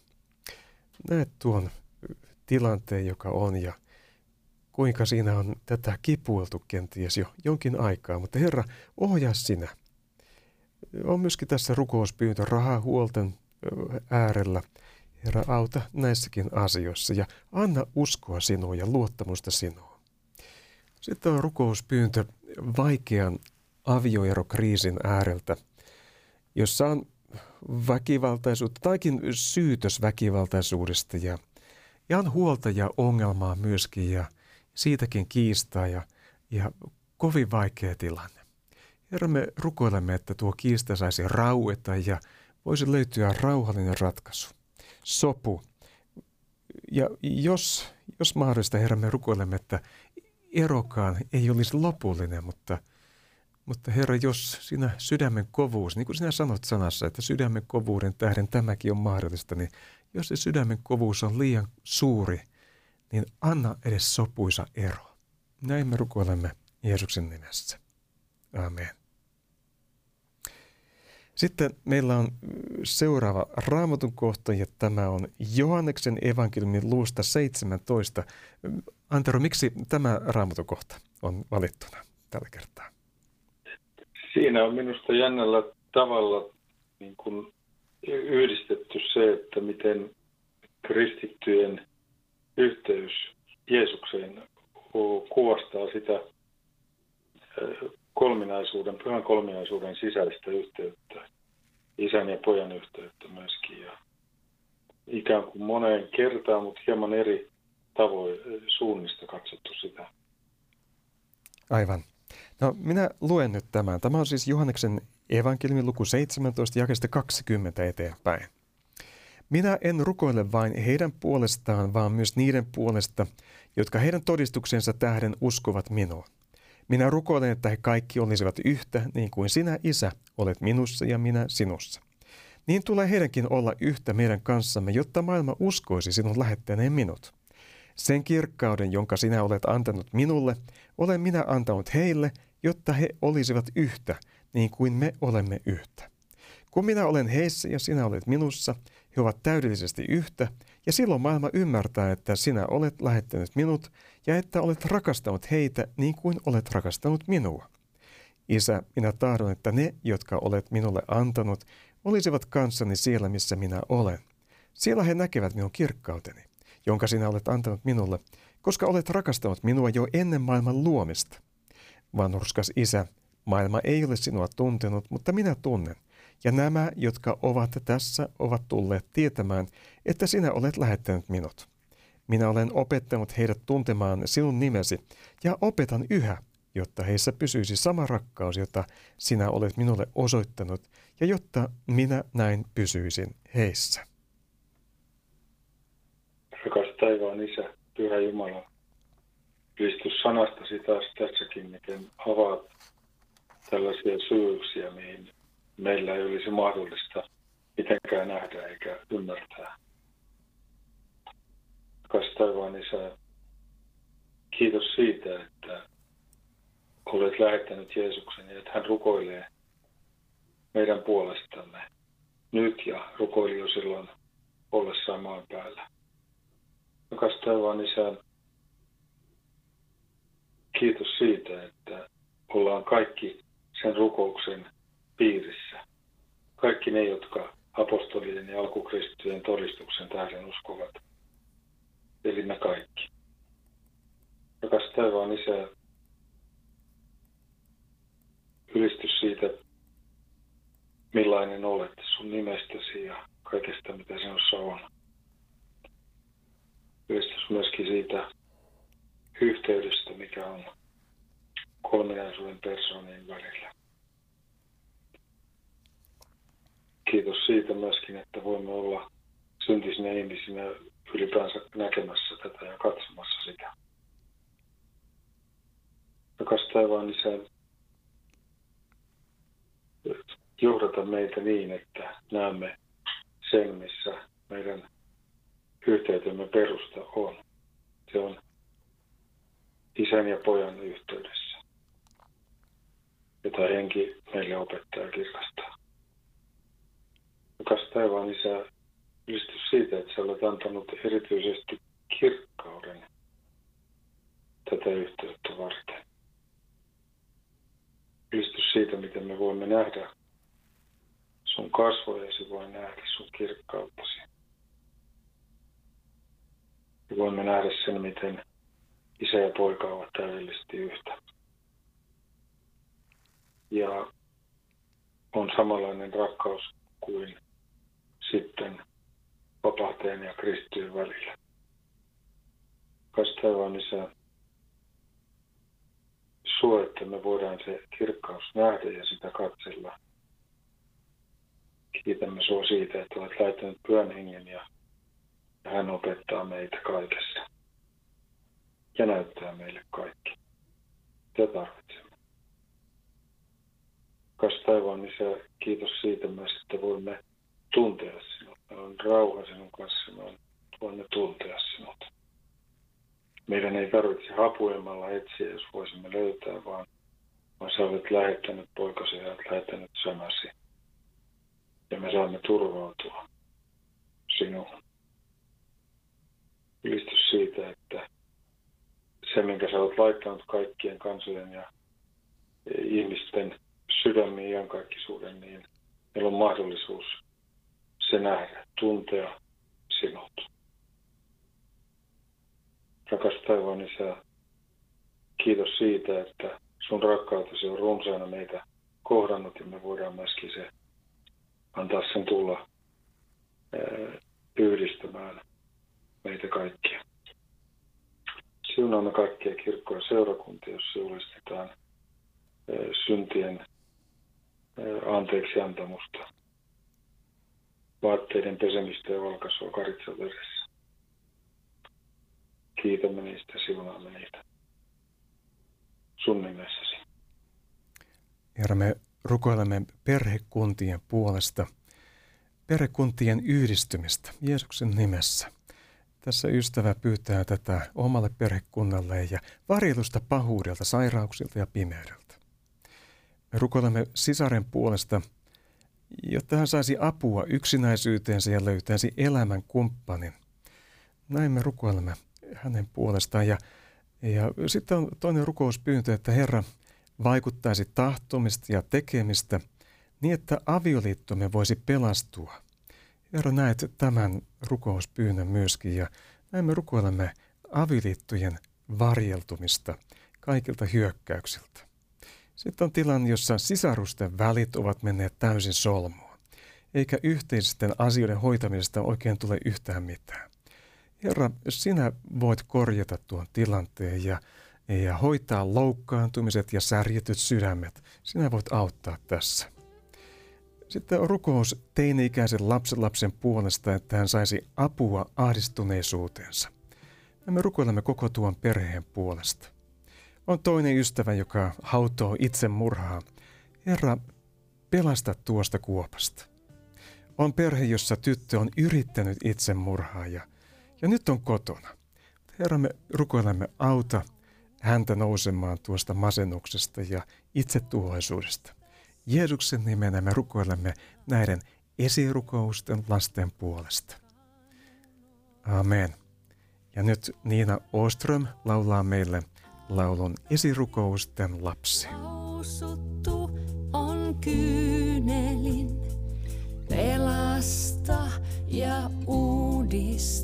[SPEAKER 1] Näet tuon tilanteen, joka on ja kuinka siinä on tätä kipuiltu kenties jo jonkin aikaa, mutta Herra, ohjaa sinä. On myöskin tässä rukouspyyntö rahahuolten äärellä. Herra, auta näissäkin asioissa ja anna uskoa sinua ja luottamusta sinua. Sitten on rukouspyyntö vaikean avioerokriisin ääreltä, jossa on väkivaltaisuutta taikin syytös väkivaltaisuudesta ja, ja on huolta ja ongelmaa myöskin ja siitäkin kiistaa ja, ja kovin vaikea tilanne. Herra, me rukoilemme, että tuo kiista saisi raueta ja voisi löytyä rauhallinen ratkaisu, sopu. Ja jos, jos mahdollista, Herra, me rukoilemme, että erokaan ei olisi lopullinen, mutta – mutta Herra, jos sinä sydämen kovuus, niin kuin sinä sanot sanassa, että sydämen kovuuden tähden tämäkin on mahdollista, niin jos se sydämen kovuus on liian suuri, niin anna edes sopuisa ero. Näin me rukoilemme Jeesuksen nimessä. Amen. Sitten meillä on seuraava raamatun kohta ja tämä on Johanneksen evankeliumin luusta 17. Antero, miksi tämä raamatun kohta on valittuna tällä kertaa?
[SPEAKER 2] Siinä on minusta jännällä tavalla niin kuin yhdistetty se, että miten kristittyjen yhteys Jeesukseen kuvastaa sitä kolminaisuuden, pyhän kolminaisuuden sisäistä yhteyttä, isän ja pojan yhteyttä myöskin. Ja ikään kuin moneen kertaan, mutta hieman eri tavoin suunnista katsottu sitä.
[SPEAKER 1] Aivan. No minä luen nyt tämän. Tämä on siis Johanneksen evankeliumin luku 17 jakesta 20 eteenpäin. Minä en rukoile vain heidän puolestaan, vaan myös niiden puolesta, jotka heidän todistuksensa tähden uskovat minua. Minä rukoilen, että he kaikki olisivat yhtä, niin kuin sinä, Isä, olet minussa ja minä sinussa. Niin tulee heidänkin olla yhtä meidän kanssamme, jotta maailma uskoisi sinun lähettäneen minut. Sen kirkkauden, jonka sinä olet antanut minulle, olen minä antanut heille, jotta he olisivat yhtä, niin kuin me olemme yhtä. Kun minä olen heissä ja sinä olet minussa, he ovat täydellisesti yhtä, ja silloin maailma ymmärtää, että sinä olet lähettänyt minut ja että olet rakastanut heitä niin kuin olet rakastanut minua. Isä, minä tahdon, että ne, jotka olet minulle antanut, olisivat kanssani siellä, missä minä olen. Siellä he näkevät minun kirkkauteni, jonka sinä olet antanut minulle, koska olet rakastanut minua jo ennen maailman luomista. Vanhurskas isä, maailma ei ole sinua tuntenut, mutta minä tunnen. Ja nämä, jotka ovat tässä, ovat tulleet tietämään, että sinä olet lähettänyt minut. Minä olen opettanut heidät tuntemaan sinun nimesi ja opetan yhä, jotta heissä pysyisi sama rakkaus, jota sinä olet minulle osoittanut, ja jotta minä näin pysyisin heissä.
[SPEAKER 2] Rakas taivaan Isä, Pyhä Jumala, Kristus sanastasi taas tässäkin, miten avaat tällaisia syvyyksiä, mihin meillä ei olisi mahdollista mitenkään nähdä eikä ymmärtää. Kas taivaan Isä, kiitos siitä, että olet lähettänyt Jeesuksen ja että hän rukoilee meidän puolestamme nyt ja rukoili jo silloin ollessaan maan päällä. Rakas taivaan Isä, kiitos siitä, että ollaan kaikki sen rukouksen piirissä. Kaikki ne, jotka apostolien ja alkukristittyjen todistuksen tähden uskovat eli me kaikki. Rakas taivaan Isä, ylistys siitä, millainen olet sun nimestäsi ja kaikesta, mitä sinussa on. Ylistys myöskin siitä yhteydestä, mikä on kolminaisuuden persoonien välillä. Kiitos siitä myöskin, että voimme olla syntisinä ihmisinä ylipäänsä näkemässä tätä ja katsomassa sitä. Rakas taivaan Isä, johdata meitä niin, että näemme sen, missä meidän yhteytemme perusta on. Se on isän ja pojan yhteydessä, jota henki meille opettaa kirkastaa. Rakas taivaan isä, ylistys siitä, että sä olet antanut erityisesti kirkkauden tätä yhteyttä varten. Ylistys siitä, miten me voimme nähdä sun kasvojasi, voi nähdä sun kirkkauttasi. Ja voimme nähdä sen, miten isä ja poika ovat täydellisesti yhtä. Ja on samanlainen rakkaus kuin sitten vapahteen ja kristittyjen välillä. Kas taivaan isä, suo, että me voidaan se kirkkaus nähdä ja sitä katsella. Kiitämme sinua siitä, että olet laittanut pyhän hengen ja hän opettaa meitä kaikessa ja näyttää meille kaikki. Mitä tarvitsemme. Kas taivaan isä, kiitos siitä myös, että voimme tuntea sinut. Meillä on rauha sinun kanssa, me voimme tuntea sinut. Meidän ei tarvitse hapuemalla etsiä, jos voisimme löytää, vaan, vaan sä olet lähettänyt poikasi ja olet lähettänyt sanasi. Ja me saamme turvautua sinuun. Ylistys siitä, että se, minkä sä olet laittanut kaikkien kansojen ja ihmisten sydämiin iankaikkisuuden, niin meillä on mahdollisuus se nähdä, tuntea sinut. Rakas taivaan Isä, kiitos siitä, että sun rakkautesi on runsaana meitä kohdannut ja me voidaan myöskin se antaa sen tulla yhdistämään meitä kaikkia. Siunaamme kaikkia kirkkoja seurakuntia, joissa julistetaan syntien anteeksi antamusta, vaatteiden pesemistä ja valkaisua karitsaveressä. Kiitämme niistä, siunaamme niitä. Sun nimessäsi.
[SPEAKER 1] Herra, me rukoilemme perhekuntien puolesta, perhekuntien yhdistymistä Jeesuksen nimessä – tässä ystävä pyytää tätä omalle perhekunnalle ja varjelusta pahuudelta, sairauksilta ja pimeydeltä. Me rukoilemme sisaren puolesta, jotta hän saisi apua yksinäisyyteensä ja löytäisi elämän kumppanin. Näin me rukoilemme hänen puolestaan. Ja, ja sitten on toinen rukouspyyntö, että Herra vaikuttaisi tahtomista ja tekemistä niin, että avioliittomme voisi pelastua – Herra, näet tämän rukouspyynnön myöskin ja näin me rukoilemme aviliittojen varjeltumista kaikilta hyökkäyksiltä. Sitten on tilanne, jossa sisarusten välit ovat menneet täysin solmuun, eikä yhteisten asioiden hoitamisesta oikein tule yhtään mitään. Herra, sinä voit korjata tuon tilanteen ja, ja hoitaa loukkaantumiset ja särjetyt sydämet. Sinä voit auttaa tässä. Sitten on rukous teini-ikäisen lapsen puolesta, että hän saisi apua ahdistuneisuuteensa. Ja me rukoilemme koko tuon perheen puolesta. On toinen ystävä, joka hautoo itse murhaa. Herra, pelasta tuosta kuopasta. On perhe, jossa tyttö on yrittänyt itsemurhaa ja, ja nyt on kotona. Herra, me rukoilemme auta häntä nousemaan tuosta masennuksesta ja itsetuhoisuudesta. Jeesuksen nimenä me rukoilemme näiden esirukousten lasten puolesta. Amen. Ja nyt Niina Oström laulaa meille laulun esirukousten lapsi.
[SPEAKER 4] Lausuttu on kyynelin, pelasta ja uudista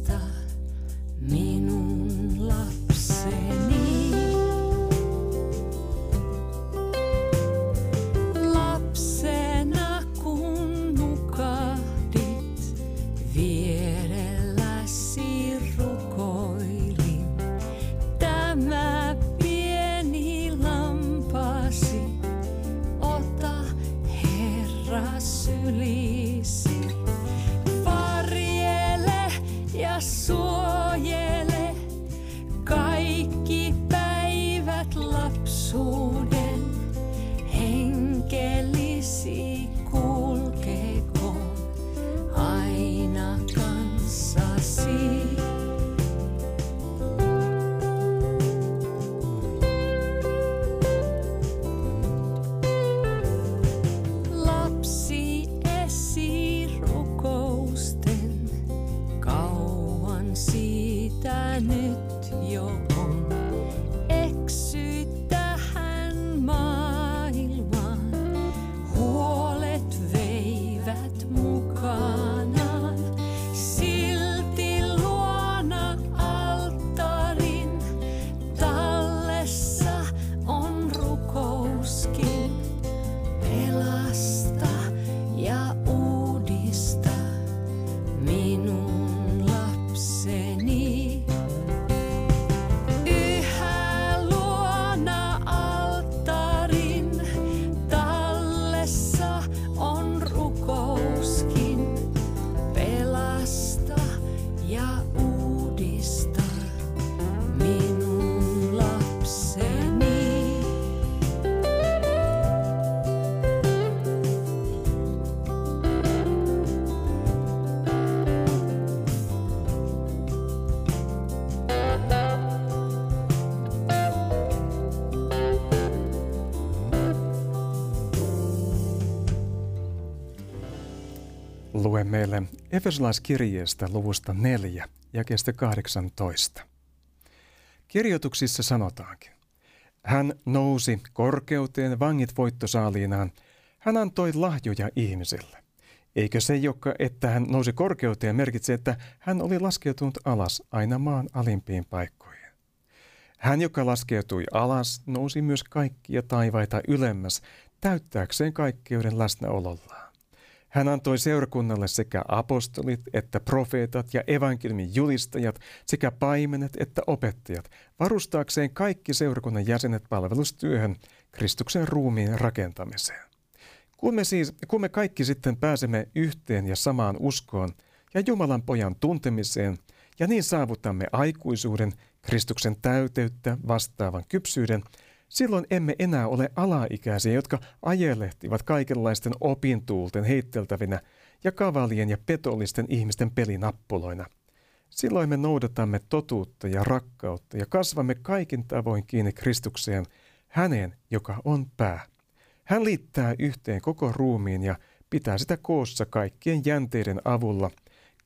[SPEAKER 1] Lue meille Efesolaiskirjeestä luvusta 4 ja kestä 18. Kirjoituksissa sanotaankin. Hän nousi korkeuteen vangit voittosaaliinaan. Hän antoi lahjoja ihmisille. Eikö se, joka, että hän nousi korkeuteen, merkitse, että hän oli laskeutunut alas aina maan alimpiin paikkoihin? Hän, joka laskeutui alas, nousi myös kaikkia taivaita ylemmäs, täyttääkseen kaikkeuden läsnäolollaan. Hän antoi seurakunnalle sekä apostolit että profeetat ja evankeliumin julistajat sekä paimenet että opettajat, varustaakseen kaikki seurakunnan jäsenet palvelustyöhön Kristuksen ruumiin rakentamiseen. Kun me, siis, kun me kaikki sitten pääsemme yhteen ja samaan uskoon ja Jumalan pojan tuntemiseen, ja niin saavutamme aikuisuuden, Kristuksen täyteyttä vastaavan kypsyyden, silloin emme enää ole alaikäisiä, jotka ajelehtivat kaikenlaisten opintuulten heitteltävinä ja kavalien ja petollisten ihmisten pelinappuloina. Silloin me noudatamme totuutta ja rakkautta ja kasvamme kaikin tavoin kiinni Kristukseen, häneen, joka on pää. Hän liittää yhteen koko ruumiin ja pitää sitä koossa kaikkien jänteiden avulla,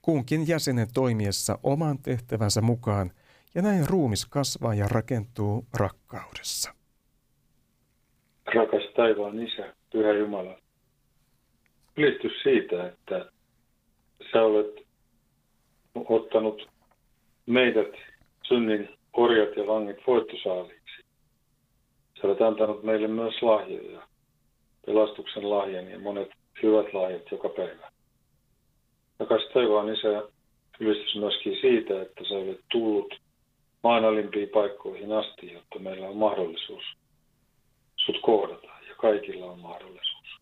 [SPEAKER 1] kunkin jäsenen toimiessa oman tehtävänsä mukaan, ja näin ruumis kasvaa ja rakentuu rakkaudessa.
[SPEAKER 2] Taivaan Isä, Pyhä Jumala, ylistys siitä, että sä olet ottanut meidät synnin orjat ja vangit voittosaaliiksi. Sä olet antanut meille myös lahjoja, pelastuksen lahjan ja monet hyvät lahjat joka päivä. Rakas taivaan Isä, ylistys myöskin siitä, että sä olet tullut maan alimpiin paikkoihin asti, jotta meillä on mahdollisuus sut kohdata kaikilla on mahdollisuus.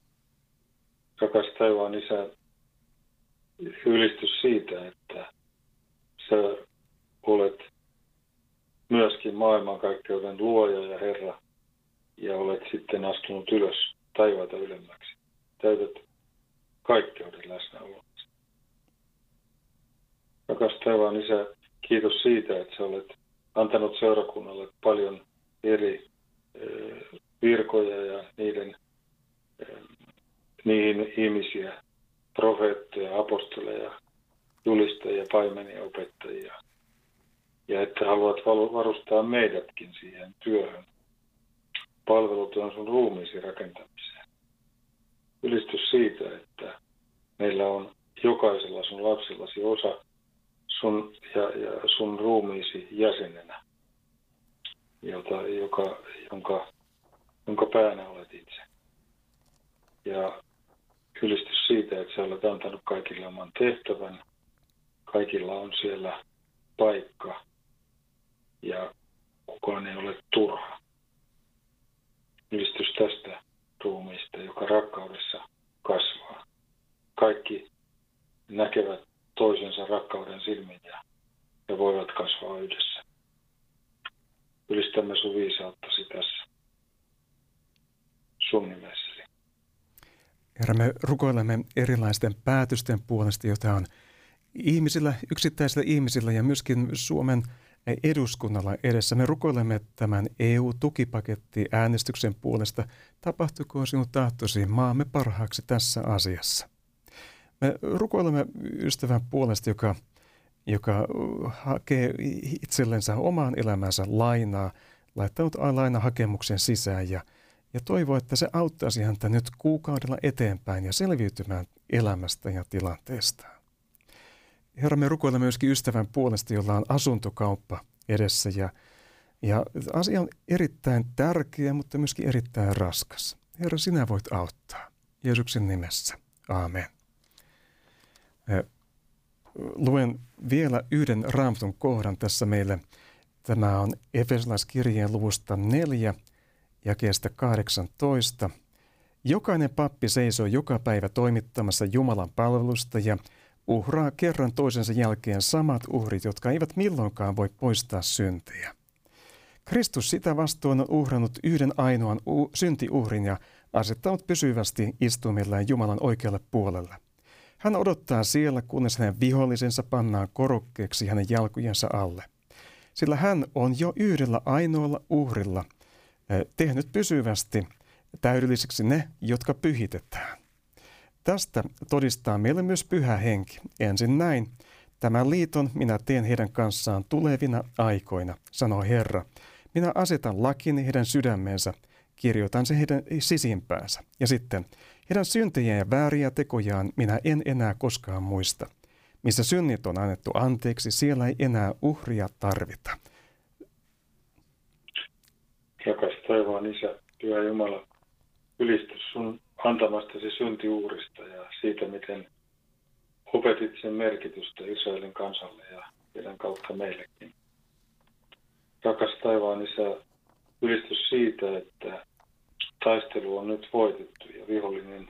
[SPEAKER 2] Rakas taivaan Isä, ylistys siitä, että sä olet myöskin maailmankaikkeuden luoja ja Herra ja olet sitten astunut ylös taivaita ylemmäksi. Täytät kaikkeuden läsnäoloa. Rakas taivaan Isä, kiitos siitä, että sä olet antanut seurakunnalle paljon eri eh, virkoja ja niiden, niihin ihmisiä, profeetteja, apostoleja, julistajia, paimenia, opettajia. Ja että haluat varustaa meidätkin siihen työhön, palvelutyön sun ruumiisi rakentamiseen. Ylistys siitä, että meillä on jokaisella sun lapsillasi osa sun, ja, ja sun ruumiisi jäsenenä, jota, joka, jonka, jonka päänä olet itse. Ja ylistys siitä, että sä olet antanut kaikille oman tehtävän. Kaikilla on siellä paikka ja kukaan ei ole turha. Ylistys tästä ruumiista, joka rakkaudessa kasvaa. kaikki näkevät toisensa rakkauden silmin ja voivat kasvaa yhdessä. Ylistämme sun viisauttasi tässä sun nimessäsi.
[SPEAKER 1] Herra, me rukoilemme erilaisten päätösten puolesta, joita on ihmisillä, yksittäisillä ihmisillä ja myöskin Suomen eduskunnalla edessä. Me rukoilemme tämän EU-tukipaketti äänestyksen puolesta. Tapahtuko sinun tahtosi maamme parhaaksi tässä asiassa? Me rukoilemme ystävän puolesta, joka, joka hakee itsellensä omaan elämänsä lainaa, laittanut lainahakemuksen sisään ja, ja toivoo, että se auttaisi häntä nyt kuukaudella eteenpäin ja selviytymään elämästä ja tilanteesta. Herra, me rukoilemme myöskin ystävän puolesta, jolla on asuntokauppa edessä ja, ja asia on erittäin tärkeä, mutta myöskin erittäin raskas. Herra, sinä voit auttaa. Jeesuksen nimessä. Aamen. Luen vielä yhden raamatun kohdan tässä meille. Tämä on Efesolaiskirjeen luvusta 4, jakeesta 18. Jokainen pappi seisoo joka päivä toimittamassa Jumalan palvelusta ja uhraa kerran toisensa jälkeen samat uhrit, jotka eivät milloinkaan voi poistaa syntejä. Kristus sitä vastoin on uhrannut yhden ainoan u- syntiuhrin ja asettanut pysyvästi istumillaan Jumalan oikealle puolelle. Hän odottaa siellä, kunnes hänen vihollisensa pannaan korokkeeksi hänen jalkojensa alle. Sillä hän on jo yhdellä ainoalla uhrilla tehnyt pysyvästi täydelliseksi ne, jotka pyhitetään. Tästä todistaa meille myös pyhä henki. Ensin näin. Tämän liiton minä teen heidän kanssaan tulevina aikoina, sanoo Herra. Minä asetan lakini heidän sydämeensä, kirjoitan se heidän sisimpäänsä. Ja sitten, heidän syntejä ja vääriä tekojaan minä en enää koskaan muista. Missä synnit on annettu anteeksi, siellä ei enää uhria tarvita.
[SPEAKER 2] Rakas taivaan Isä, Pyhä Jumala, ylistys sun antamastasi syntiuurista ja siitä, miten opetit sen merkitystä Israelin kansalle ja heidän kautta meillekin. Rakas taivaan Isä, ylistys siitä, että taistelu on nyt voitettu ja vihollinen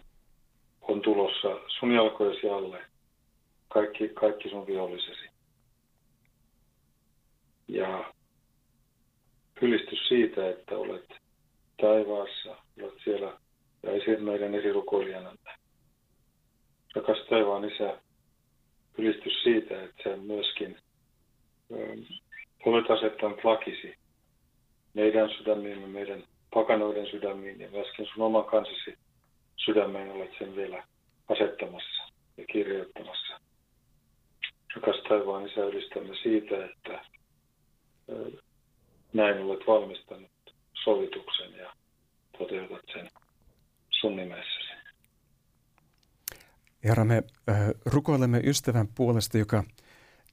[SPEAKER 2] on tulossa sun jalkojesi alle, kaikki, kaikki sun vihollisesi. Ja ylistys siitä, että olet taivaassa, olet siellä ja esi, meidän esirukoilijanamme. Rakas taivaan Isä, ylistys siitä, että sä myöskin ö, olet asettanut lakisi meidän sydämiimme, meidän pakanoiden sydämiin ja myöskin sun oman kansasi sydämeen olet sen vielä asettamassa ja kirjoittamassa. Rakas taivaan Isä, ylistämme siitä, että ö, näin olet valmistanut sovituksen ja toteutat sen sun nimessäsi.
[SPEAKER 1] Herra, me äh, rukoilemme ystävän puolesta, joka,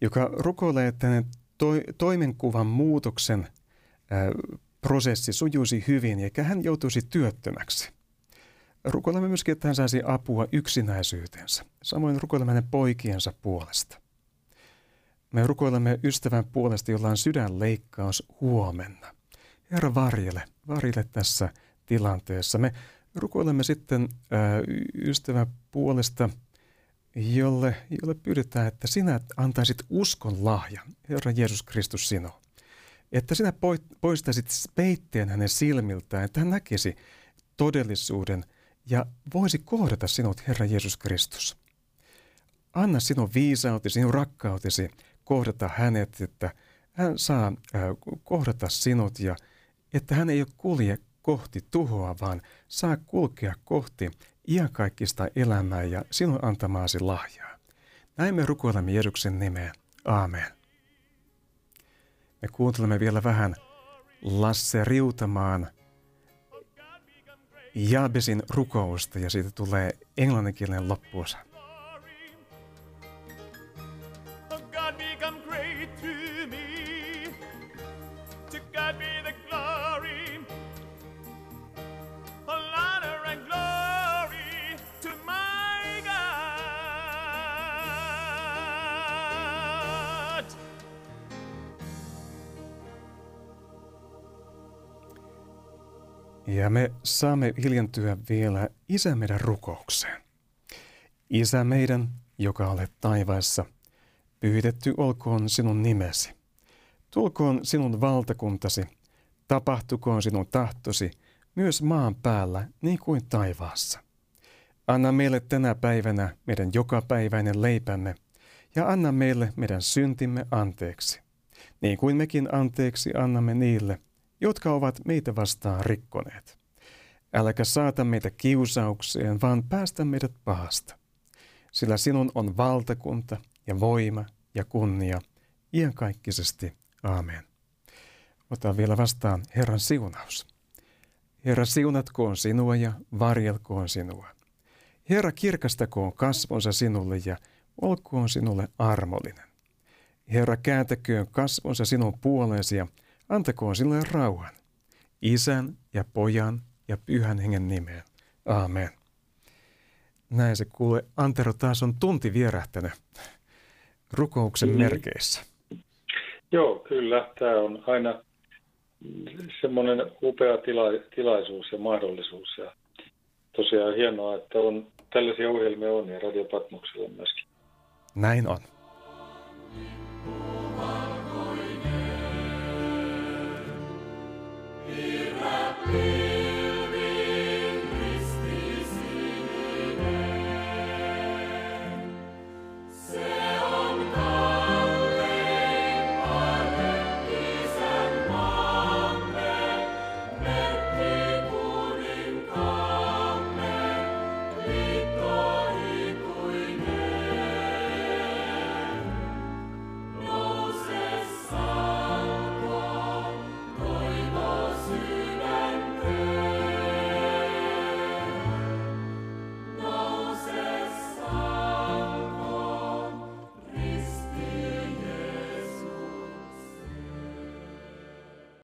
[SPEAKER 1] joka rukoilee, että toi, toimenkuvan muutoksen äh, prosessi sujuisi hyvin, eikä hän joutuisi työttömäksi. Rukoilemme myöskin, että hän saisi apua yksinäisyytensä. Samoin rukoilemme hänen poikiensa puolesta. Me rukoilemme ystävän puolesta, jolla on sydänleikkaus huomenna. Herra varjele, varjele tässä tilanteessa. Me rukoilemme sitten ystävän puolesta, jolle, jolle pyydetään, että sinä antaisit uskon lahjan, Herra Jeesus Kristus sinua. Että sinä poistaisit peitteen hänen silmiltään, että hän näkisi todellisuuden ja voisi kohdata sinut, Herra Jeesus Kristus. Anna sinun viisautesi, sinun rakkautesi kohdata hänet, että hän saa kohdata sinut ja että hän ei ole kulje kohti tuhoa, vaan saa kulkea kohti iankaikkista elämää ja sinun antamaasi lahjaa. Näin me rukoilemme Jeesuksen nimeen. Aamen. Me kuuntelemme vielä vähän Lasse Riutamaan Jabesin rukousta ja siitä tulee englanninkielinen loppuosa. Ja me saamme hiljentyä vielä Isä meidän rukoukseen. Isä meidän, joka olet taivaassa, pyhitetty olkoon sinun nimesi. Tulkoon sinun valtakuntasi, tapahtukoon sinun tahtosi myös maan päällä niin kuin taivaassa. Anna meille tänä päivänä meidän jokapäiväinen leipämme ja anna meille meidän syntimme anteeksi, niin kuin mekin anteeksi annamme niille, jotka ovat meitä vastaan rikkoneet. Äläkä saata meitä kiusaukseen, vaan päästä meidät pahasta. Sillä sinun on valtakunta ja voima ja kunnia iankaikkisesti. Aamen. Ota vielä vastaan Herran siunaus. Herra siunatkoon sinua ja varjelkoon sinua. Herra kirkastakoon kasvonsa sinulle ja olkoon sinulle armollinen. Herra kääntäköön kasvonsa sinun puoleesi ja antakoon sinulle rauhan. Isän ja pojan ja pyhän hengen nimeen. Aamen. Näin se kuule, Antero taas on tunti vierähtänyt rukouksen mm. merkeissä.
[SPEAKER 2] Joo, kyllä. Tämä on aina semmoinen upea tila- tilaisuus ja mahdollisuus. Ja tosiaan hienoa, että on tällaisia ohjelmia on ja Radio Patmoksella myöskin.
[SPEAKER 1] Näin on. pena.